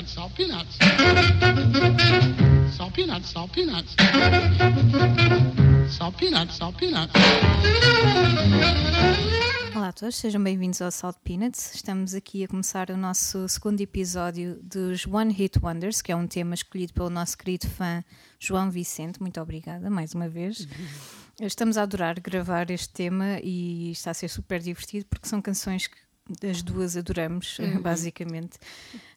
peanuts, salt peanuts. Salt peanuts, salt peanuts. Salt peanuts, salt peanuts. Olá a todos, sejam bem-vindos ao Salt Peanuts. Estamos aqui a começar o nosso segundo episódio dos One Hit Wonders, que é um tema escolhido pelo nosso querido fã João Vicente. Muito obrigada mais uma vez. Estamos a adorar gravar este tema e está a ser super divertido porque são canções que as duas adoramos, uhum. basicamente.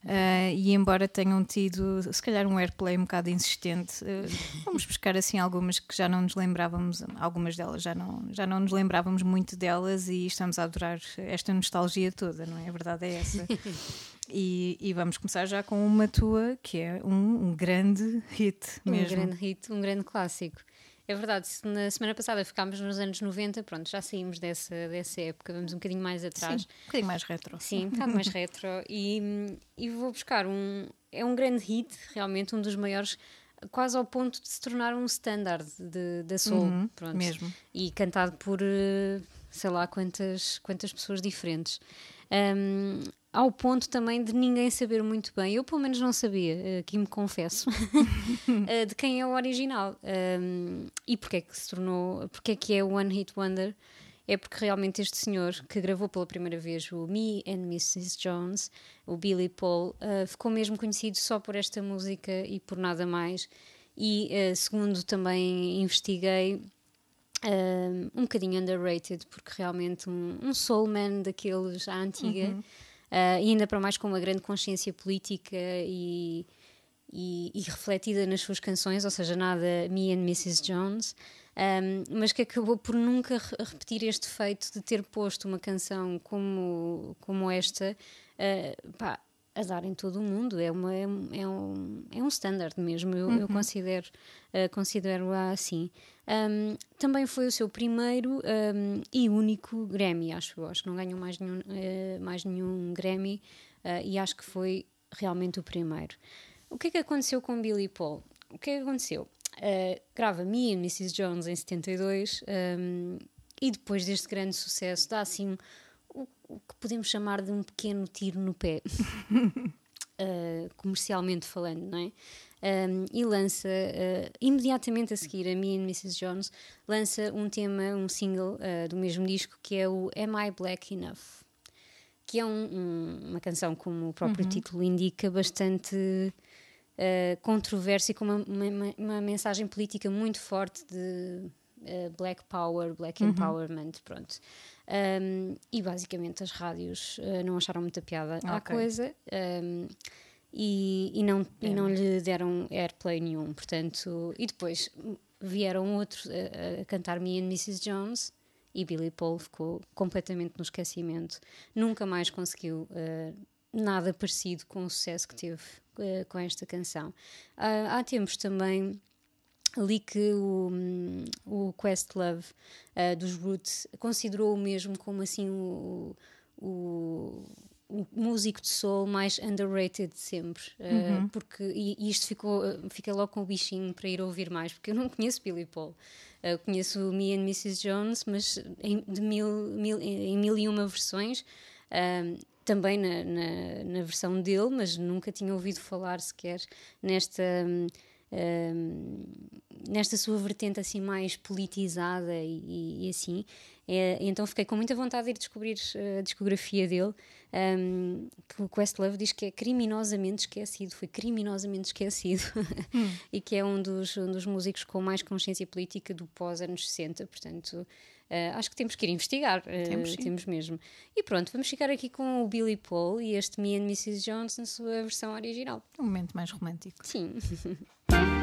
Uh, e embora tenham tido, se calhar, um airplay um bocado insistente, uh, vamos buscar assim algumas que já não nos lembrávamos, algumas delas já não, já não nos lembrávamos muito delas e estamos a adorar esta nostalgia toda, não é? A verdade é essa. E, e, vamos começar já com uma tua que é um, um grande hit mesmo. Um grande hit, um grande clássico. É verdade, se na semana passada ficámos nos anos 90, pronto, já saímos dessa, dessa época, vamos um bocadinho mais atrás. Sim, um bocadinho mais retro. Sim, um bocado mais retro. E, e vou buscar um. É um grande hit, realmente, um dos maiores, quase ao ponto de se tornar um standard da soul. Uhum, pronto. Mesmo. E cantado por eh, sei lá quantas, quantas pessoas diferentes. Um, ao ponto também de ninguém saber muito bem, eu pelo menos não sabia, aqui me confesso, eh, de quem é o original um, e porque é que se tornou, porque é que é o One Hit Wonder. É porque realmente este senhor que gravou pela primeira vez o Me and Mrs. Jones, o Billy Paul, uh, ficou mesmo conhecido só por esta música e por nada mais. E uh, segundo também investiguei, um, um bocadinho underrated, porque realmente um, um soulman daqueles à antiga. Uhum uh, e ainda para mais com uma grande consciência política e, e, e, refletida nas suas canções, ou seja, nada Me and Mrs. Jones, um, mas que acabou por nunca repetir este feito de ter posto uma canção como, como esta. Uh, pá, a dar em todo o mundo, é, uma, é, é um, é um standard mesmo, eu, uhum. eu considero, uh, considero assim. Um, também foi o seu primeiro um, e único Grammy, acho eu. Acho que não ganhou mais nenhum, uh, mais nenhum Grammy uh, e acho que foi realmente o primeiro. O que é que aconteceu com Billy Paul? O que é que aconteceu? Grava Me and Mrs. Jones em 72 um, e depois deste grande sucesso dá assim o, o, que podemos chamar de um pequeno tiro no pé, comercialmente falando, não é? um, e lança uh, imediatamente a seguir a Me and Mrs. Jones lança um tema, um single uh, do mesmo disco que é o Am I Black Enough? Que é um, um, uma canção, como o próprio uhum. título indica, bastante uh, controversa e com uma, uma, uma, mensagem política muito forte de Black Power, Black uhum. Empowerment, pronto. Um, e basicamente as rádios não acharam muita piada okay. à coisa. Um, e, e, não, é. e não lhe deram airplay nenhum. Portanto, e depois vieram outros a, a cantar Me and Mrs. Jones e Billy Paul ficou completamente no esquecimento. Nunca mais conseguiu uh, nada parecido com o sucesso que teve uh, com esta canção. Uh, há tempos também ali que o, o Questlove uh, dos Roots considerou o mesmo como assim o, o o músico de soul mais underrated de sempre. Eh, uhum. Uh, porque, e, e, isto ficou, uh, fica logo com o bichinho para ir ouvir mais, porque eu não conheço Billy Paul. Uh, conheço Me and Mrs. Jones, mas em, de mil, mil, em mil e uma versões. também na, na, na, versão dele, mas nunca tinha ouvido falar sequer nesta. Um, nesta sua vertente assim mais politizada e, e assim. É, então fiquei com muita vontade de ir descobrir a discografia dele, um, que o Questlove diz que é criminosamente esquecido, foi criminosamente esquecido, hum. e que é um dos, um dos músicos com mais consciência política do pós-anos 60, portanto. Uh, acho que temos que ir investigar, uh, temos, temos, mesmo. E pronto, vamos ficar aqui com o Billy Paul e este Me and Mrs. Jones na sua versão original. Um momento mais romântico. Sim.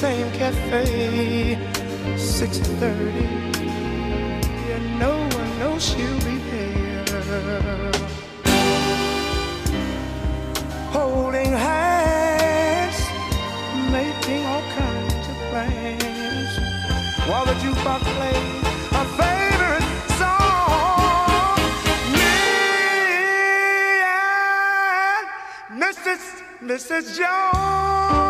same cafe, 6:30, and no one knows she'll be there. Holding hands, making all kinds of plans, while the jukebox plays a favorite song. Me and Mrs. Mrs. Jones,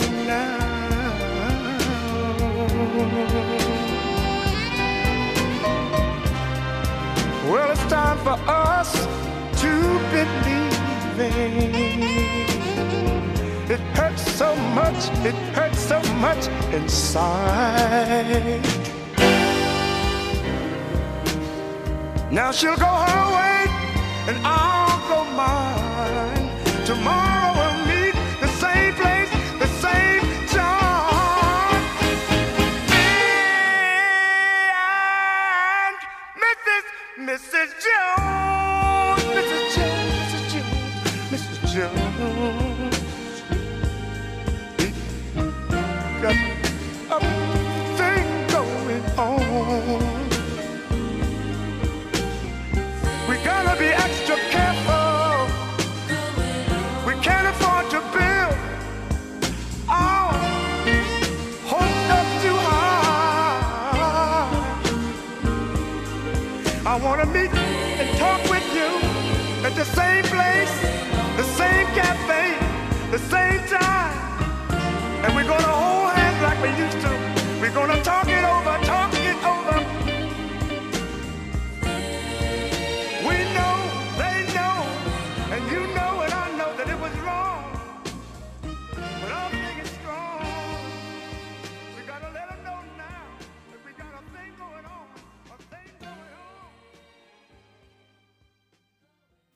Well, it's time for us to believe. It hurts so much, it hurts so much inside. Now she'll go her way and I'll go mine.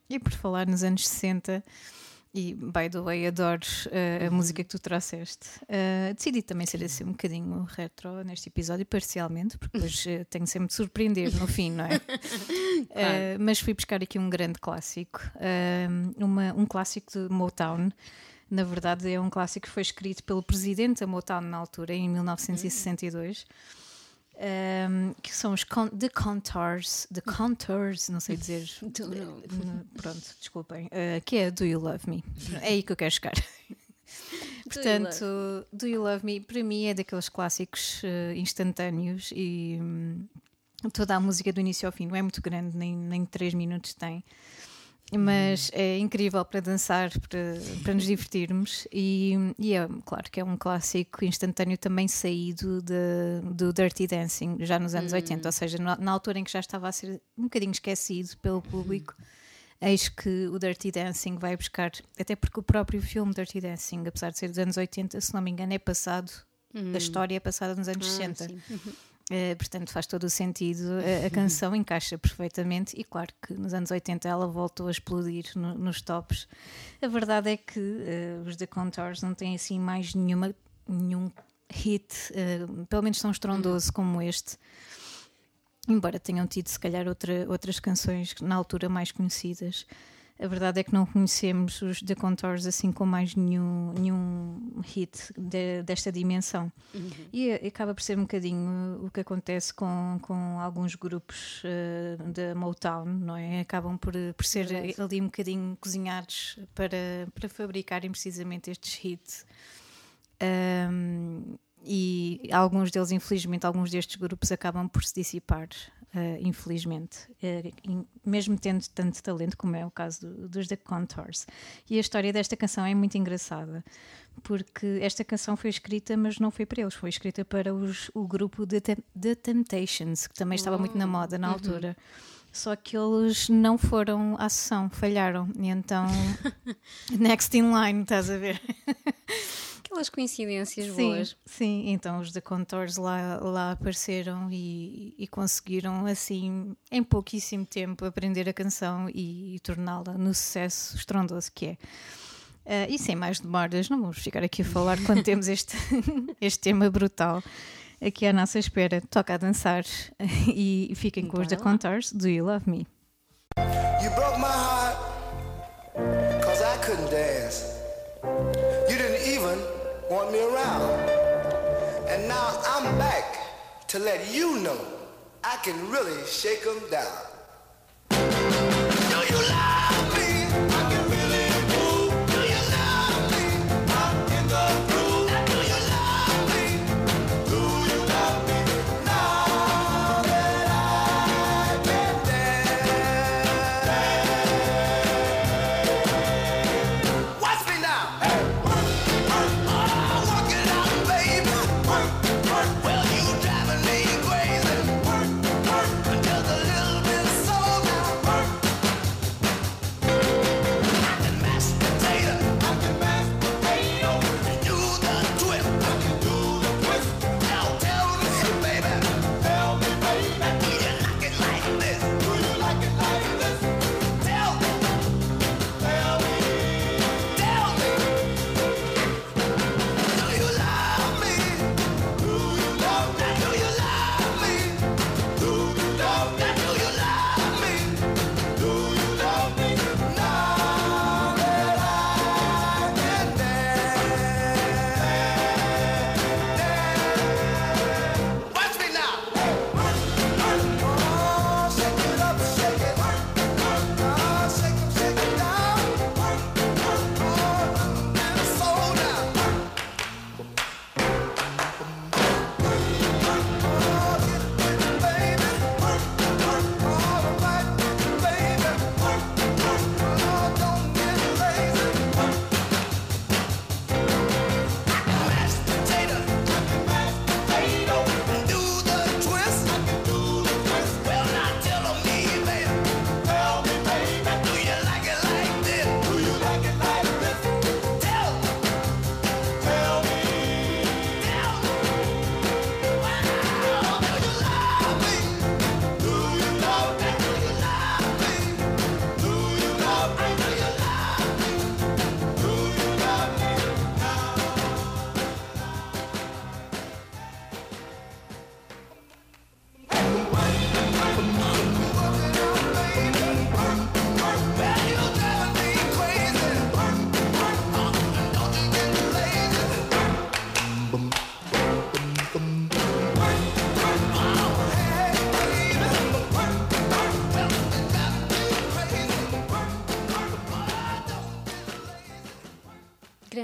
E por falar nos anos 60, e by the way, adoro uh, a música que tu trouxeste, uh, decidi também ser assim um bocadinho retro neste episódio, parcialmente, porque depois uh, tenho sempre de surpreender no fim, não é? Mas fui buscar aqui um grande clássico, uma, um clássico de Motown. Na verdade, é um clássico que foi escrito pelo presidente da Motown na altura, em 1962. Um, que são os con The Contours, The Contours, não sei dizer. Pronto, desculpem. Uh, que é Do You Love Me? É aí que eu quero chegar. Portanto, Do You Love Me, para mim, é daqueles clássicos uh, instantâneos e hum, toda a música do início ao fim não é muito grande, nem, nem 3 minutos tem. Mas é incrível para dançar, para, para nos divertirmos, e, e é claro que é um clássico instantâneo também saído de, do Dirty Dancing, já nos anos 80, ou seja, na, na altura em que já estava a ser um bocadinho esquecido pelo público. Eis que o Dirty Dancing vai buscar, até porque o próprio filme Dirty Dancing, apesar de ser dos anos 80, se não me engano, é passado, a história é passada nos anos Ah, 60. Uh, portanto, faz todo o sentido. A, a canção encaixa perfeitamente, e claro que nos anos 80 ela voltou a explodir no- nos tops. A verdade é que uh, os The Contours não têm assim mais nenhuma, nenhum hit, uh, pelo menos tão estrondoso como este. Embora tenham tido, se calhar, outra- outras canções na altura mais conhecidas. A verdade é que não conhecemos os The Contours assim com mais nenhum, nenhum hit de- desta dimensão. E eh, acaba por ser um bocadinho o que acontece com, com alguns grupos eh, da Motown, não é? Acabam por, por ser Verdade. ali um bocadinho cozinhados para, para fabricarem precisamente estes hits. Um, e alguns deles, infelizmente, alguns destes grupos acabam por se dissipar, eh, infelizmente, em- mesmo tendo tanto talento, como é o caso do- dos The Contours. E a história desta canção é muito engraçada, porque esta canção foi escrita, mas não foi para eles, foi escrita para os- o grupo The, The Temptations, que também estava muito na moda na altura. Só que eles não foram à sessão, falharam. E então, next in line, estás a ver? Aquelas coincidências Sim, boas. sim, então os The Contours lá, lá apareceram e, e conseguiram, assim, em pouquíssimo tempo, aprender a canção e, e torná-la no sucesso estrondoso que é. Ah, e sem mais demoras, não vamos ficar aqui a falar quando temos este, este tema brutal aqui à nossa espera. Toca a dançar e fiquem com os The. Contours. Do You Love Me? You broke my heart cause I couldn't dance. You didn't even want me around. And now I'm back to let you know I can really shake 'em down.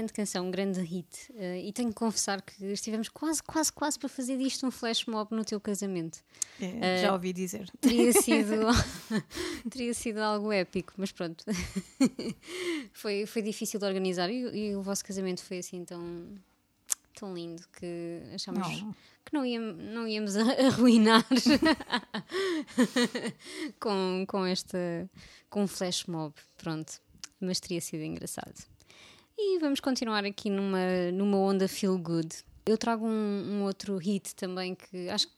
Grande canção, um grande hit. Eh, e tenho que confessar que estivemos quase, quase, quase para fazer disto um flash mob no teu casamento. É, já ouvi dizer. Teria sido, teria sido algo épico, mas pronto. foi, foi difícil de organizar e, e o vosso casamento foi assim tão, tão lindo que achámos Não. que não, íamos, não íamos arruinar com, com esta com um flash mob, pronto. Mas teria sido engraçado. E vamos continuar aqui numa, numa onda feel good. Eu trago um, um outro hit também que acho que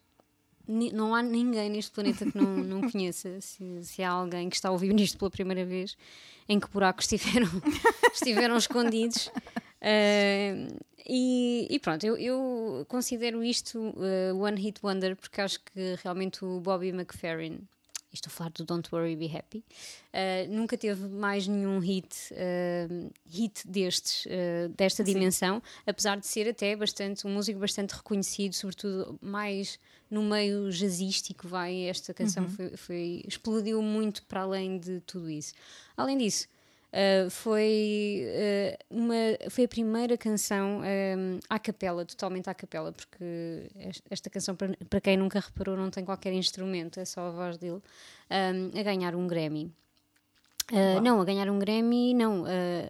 não há ninguém neste planeta que não, não conheça. Se, se há alguém que está a ouvir isto pela primeira vez, em que buracos estiveram, estiveram escondidos. Eh, e, e pronto, eu, eu considero isto eh, One Hit Wonder porque acho que realmente o Bobby McFerrin, estou a falar do Don't Worry Be Happy, eh, nunca teve mais nenhum hit, eh, hit destes, eh, desta dimensão, apesar de ser até bastante um músico bastante reconhecido, sobretudo mais no meio jazzístico, vai esta canção foi, foi- explodiu muito para além de tudo isso. Além disso, Uh, foi, uh, uma, foi a primeira canção um, à capela, totalmente à capela, porque es- esta canção, para, para quem nunca reparou, não tem qualquer instrumento, é só a voz dele, um, a ganhar um Grammy. Uh, não, a ganhar um Grammy, não, uh,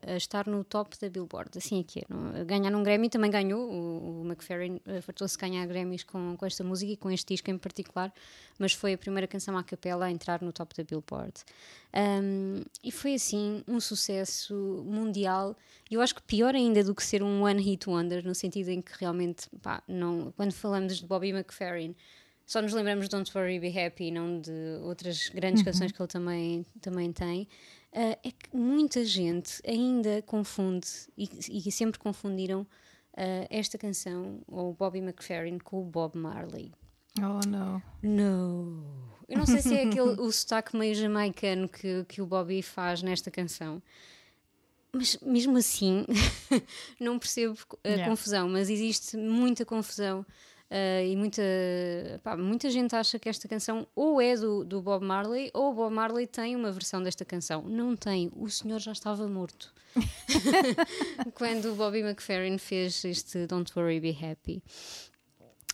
a estar no top da Billboard, assim é que é. Não, ganhar um Grammy também ganhou, o, o McFerrin uh, fartou-se ganhar Grammys com, com esta música e com este disco em particular, mas foi a primeira canção à capela a entrar no top da Billboard. Um, e foi assim um sucesso mundial. E eu acho que pior ainda do que ser um one hit wonder, no sentido em que realmente, pá, não, quando falamos de Bobby McFerrin, só nos lembramos de Don't Worry Be Happy, não de outras grandes canções que ele também, também tem. Ah, é que muita gente ainda confunde e, e sempre confundiram ah, esta canção, ou Bobby McFerrin, com o Bob Marley. Oh, não. No. Eu não sei se é aquele o sotaque meio jamaicano que, que o Bobby faz nesta canção. Mas mesmo assim, não percebo a Yeah. confusão, mas existe muita confusão ah, e muita, pá, muita gente acha que esta canção ou é do, do Bob Marley ou o Bob Marley tem uma versão desta canção. Não tem, o senhor já estava morto. Quando o Bobby McFerrin fez este Don't Worry Be Happy.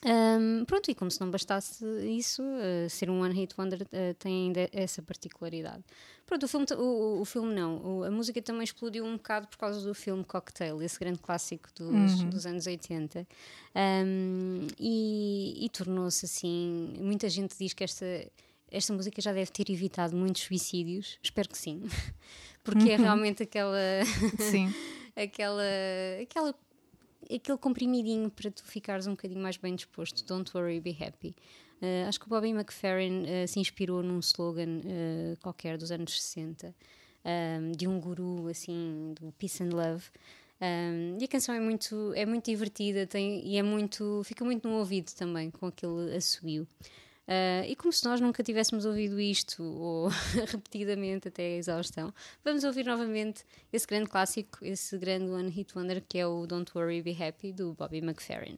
Um, pronto, e como se não bastasse isso, uh, ser um One Hit Wonder uh, tem ainda essa particularidade. Pronto, o filme, o, o filme não, o- a música também explodiu um bocado por causa do filme Cocktail, esse grande clássico dos, dos anos 80. Um, e e tornou-se assim. Muita gente diz que esta, esta música já deve ter evitado muitos suicídios, espero que sim, porque é realmente aquela Sim. aquela, aquela, aquele comprimidinho para tu ficares um bocadinho mais bem disposto. Don't worry, be happy. Uh, acho que o Bobby McFerrin uh, se inspirou num slogan uh, qualquer dos anos 60, um, de um guru assim, do Peace and Love. Um, e a canção é muito, é muito divertida tem, e é muito, fica muito no ouvido também, com aquele assobio. Uh, e como se nós nunca tivéssemos ouvido isto, ou repetidamente até a exaustão, vamos ouvir novamente esse grande clássico, esse grande One Hit Wonder que é o Don't Worry Be Happy do Bobby McFerrin.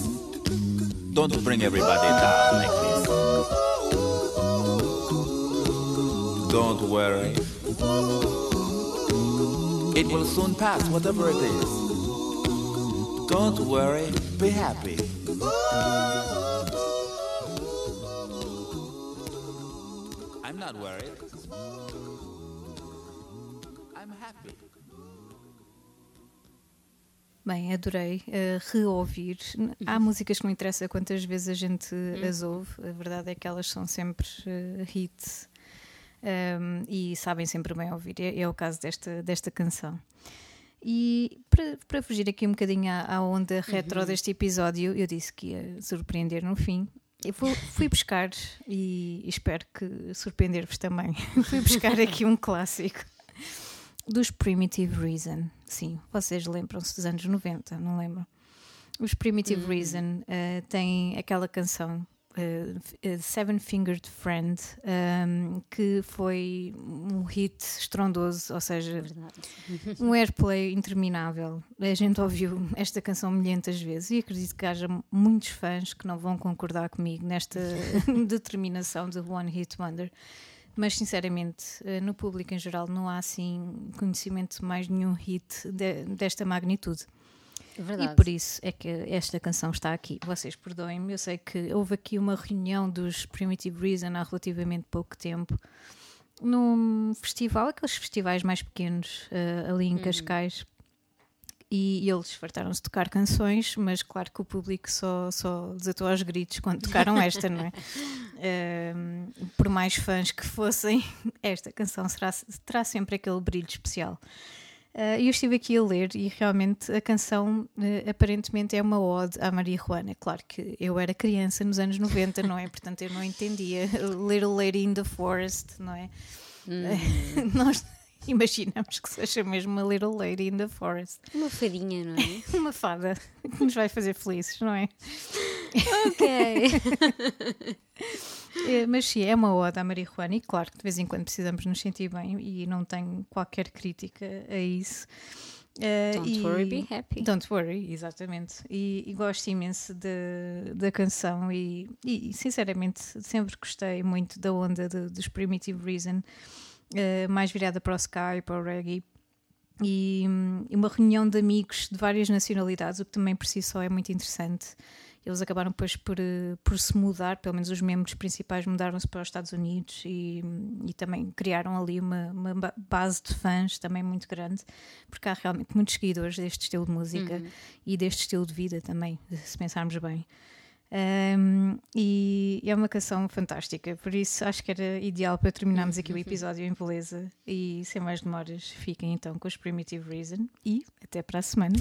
Don't bring everybody down like this. Don't worry. It will soon pass, whatever it is. Don't worry, be happy. I'm not worried. Bem, adorei uh, reouvir. Há músicas que não interessa quantas vezes a gente as ouve, a verdade é que elas são sempre uh, hits um, e sabem sempre bem ouvir. É, é, o caso desta, desta canção. E para, para fugir aqui um bocadinho à, à onda retro deste episódio, eu disse que ia surpreender no fim. Eu fui, fui buscar e espero que surpreender-vos também. fui buscar aqui um clássico dos Primitive Reason. Sim, vocês lembram-se dos anos 90, não lembram? Os Primitive Reason uh, têm aquela canção uh, Seven Fingered Friend, um, que foi um hit estrondoso, ou seja, um airplay interminável. A gente ouviu esta canção milhentas vezes e acredito que haja muitos fãs que não vão concordar comigo nesta determinação de One Hit Wonder mas sinceramente no público em geral não há assim conhecimento de mais nenhum hit de, desta magnitude. Verdade. E por isso é que esta canção está aqui. Vocês perdoem-me, eu sei que houve aqui uma reunião dos Primitive Reason há relativamente pouco tempo num festival, aqueles festivais mais pequenos uh, ali em Cascais. E, e eles fartaram-se de tocar canções, mas claro que o público só, só desatou aos gritos quando tocaram esta, não é? Uh, por mais fãs que fossem, esta canção será, terá sempre aquele brilho especial. Uh, eu estive aqui a ler e realmente a canção uh, aparentemente é uma ode à Maria Juana. Claro que eu era criança nos anos 90, não é? Portanto eu não entendia Little Lady in the Forest, não é? Hum. Nós imaginamos que seja mesmo uma Little Lady in the Forest. Uma fadinha, não é? uma fada que nos vai fazer felizes, não é? ok. É, mas sim, é uma ode à marihuana e claro que de vez em quando precisamos nos sentir bem e não tenho qualquer crítica a isso. Uh, Don't e- worry, be happy. Don't worry, exatamente. E, e gosto imenso de- da canção e, e, sinceramente sempre gostei muito da onda de- dos Primitive Reason, uh, mais virada para o Sky, para o reggae. E uma reunião de amigos de várias nacionalidades, o que também por si só é muito interessante. Eles acabaram depois por, eh, por se mudar, pelo menos os membros principais mudaram-se para os Estados Unidos e, e também criaram ali uma, uma ba- base de fãs também muito grande, porque há realmente muitos seguidores deste estilo de música e deste estilo de vida também, se pensarmos bem. Um, e é uma canção fantástica, por isso acho que era ideal para terminarmos aqui o episódio em beleza. E sem mais demoras, fiquem então com os Primitive Reason e até para a semana.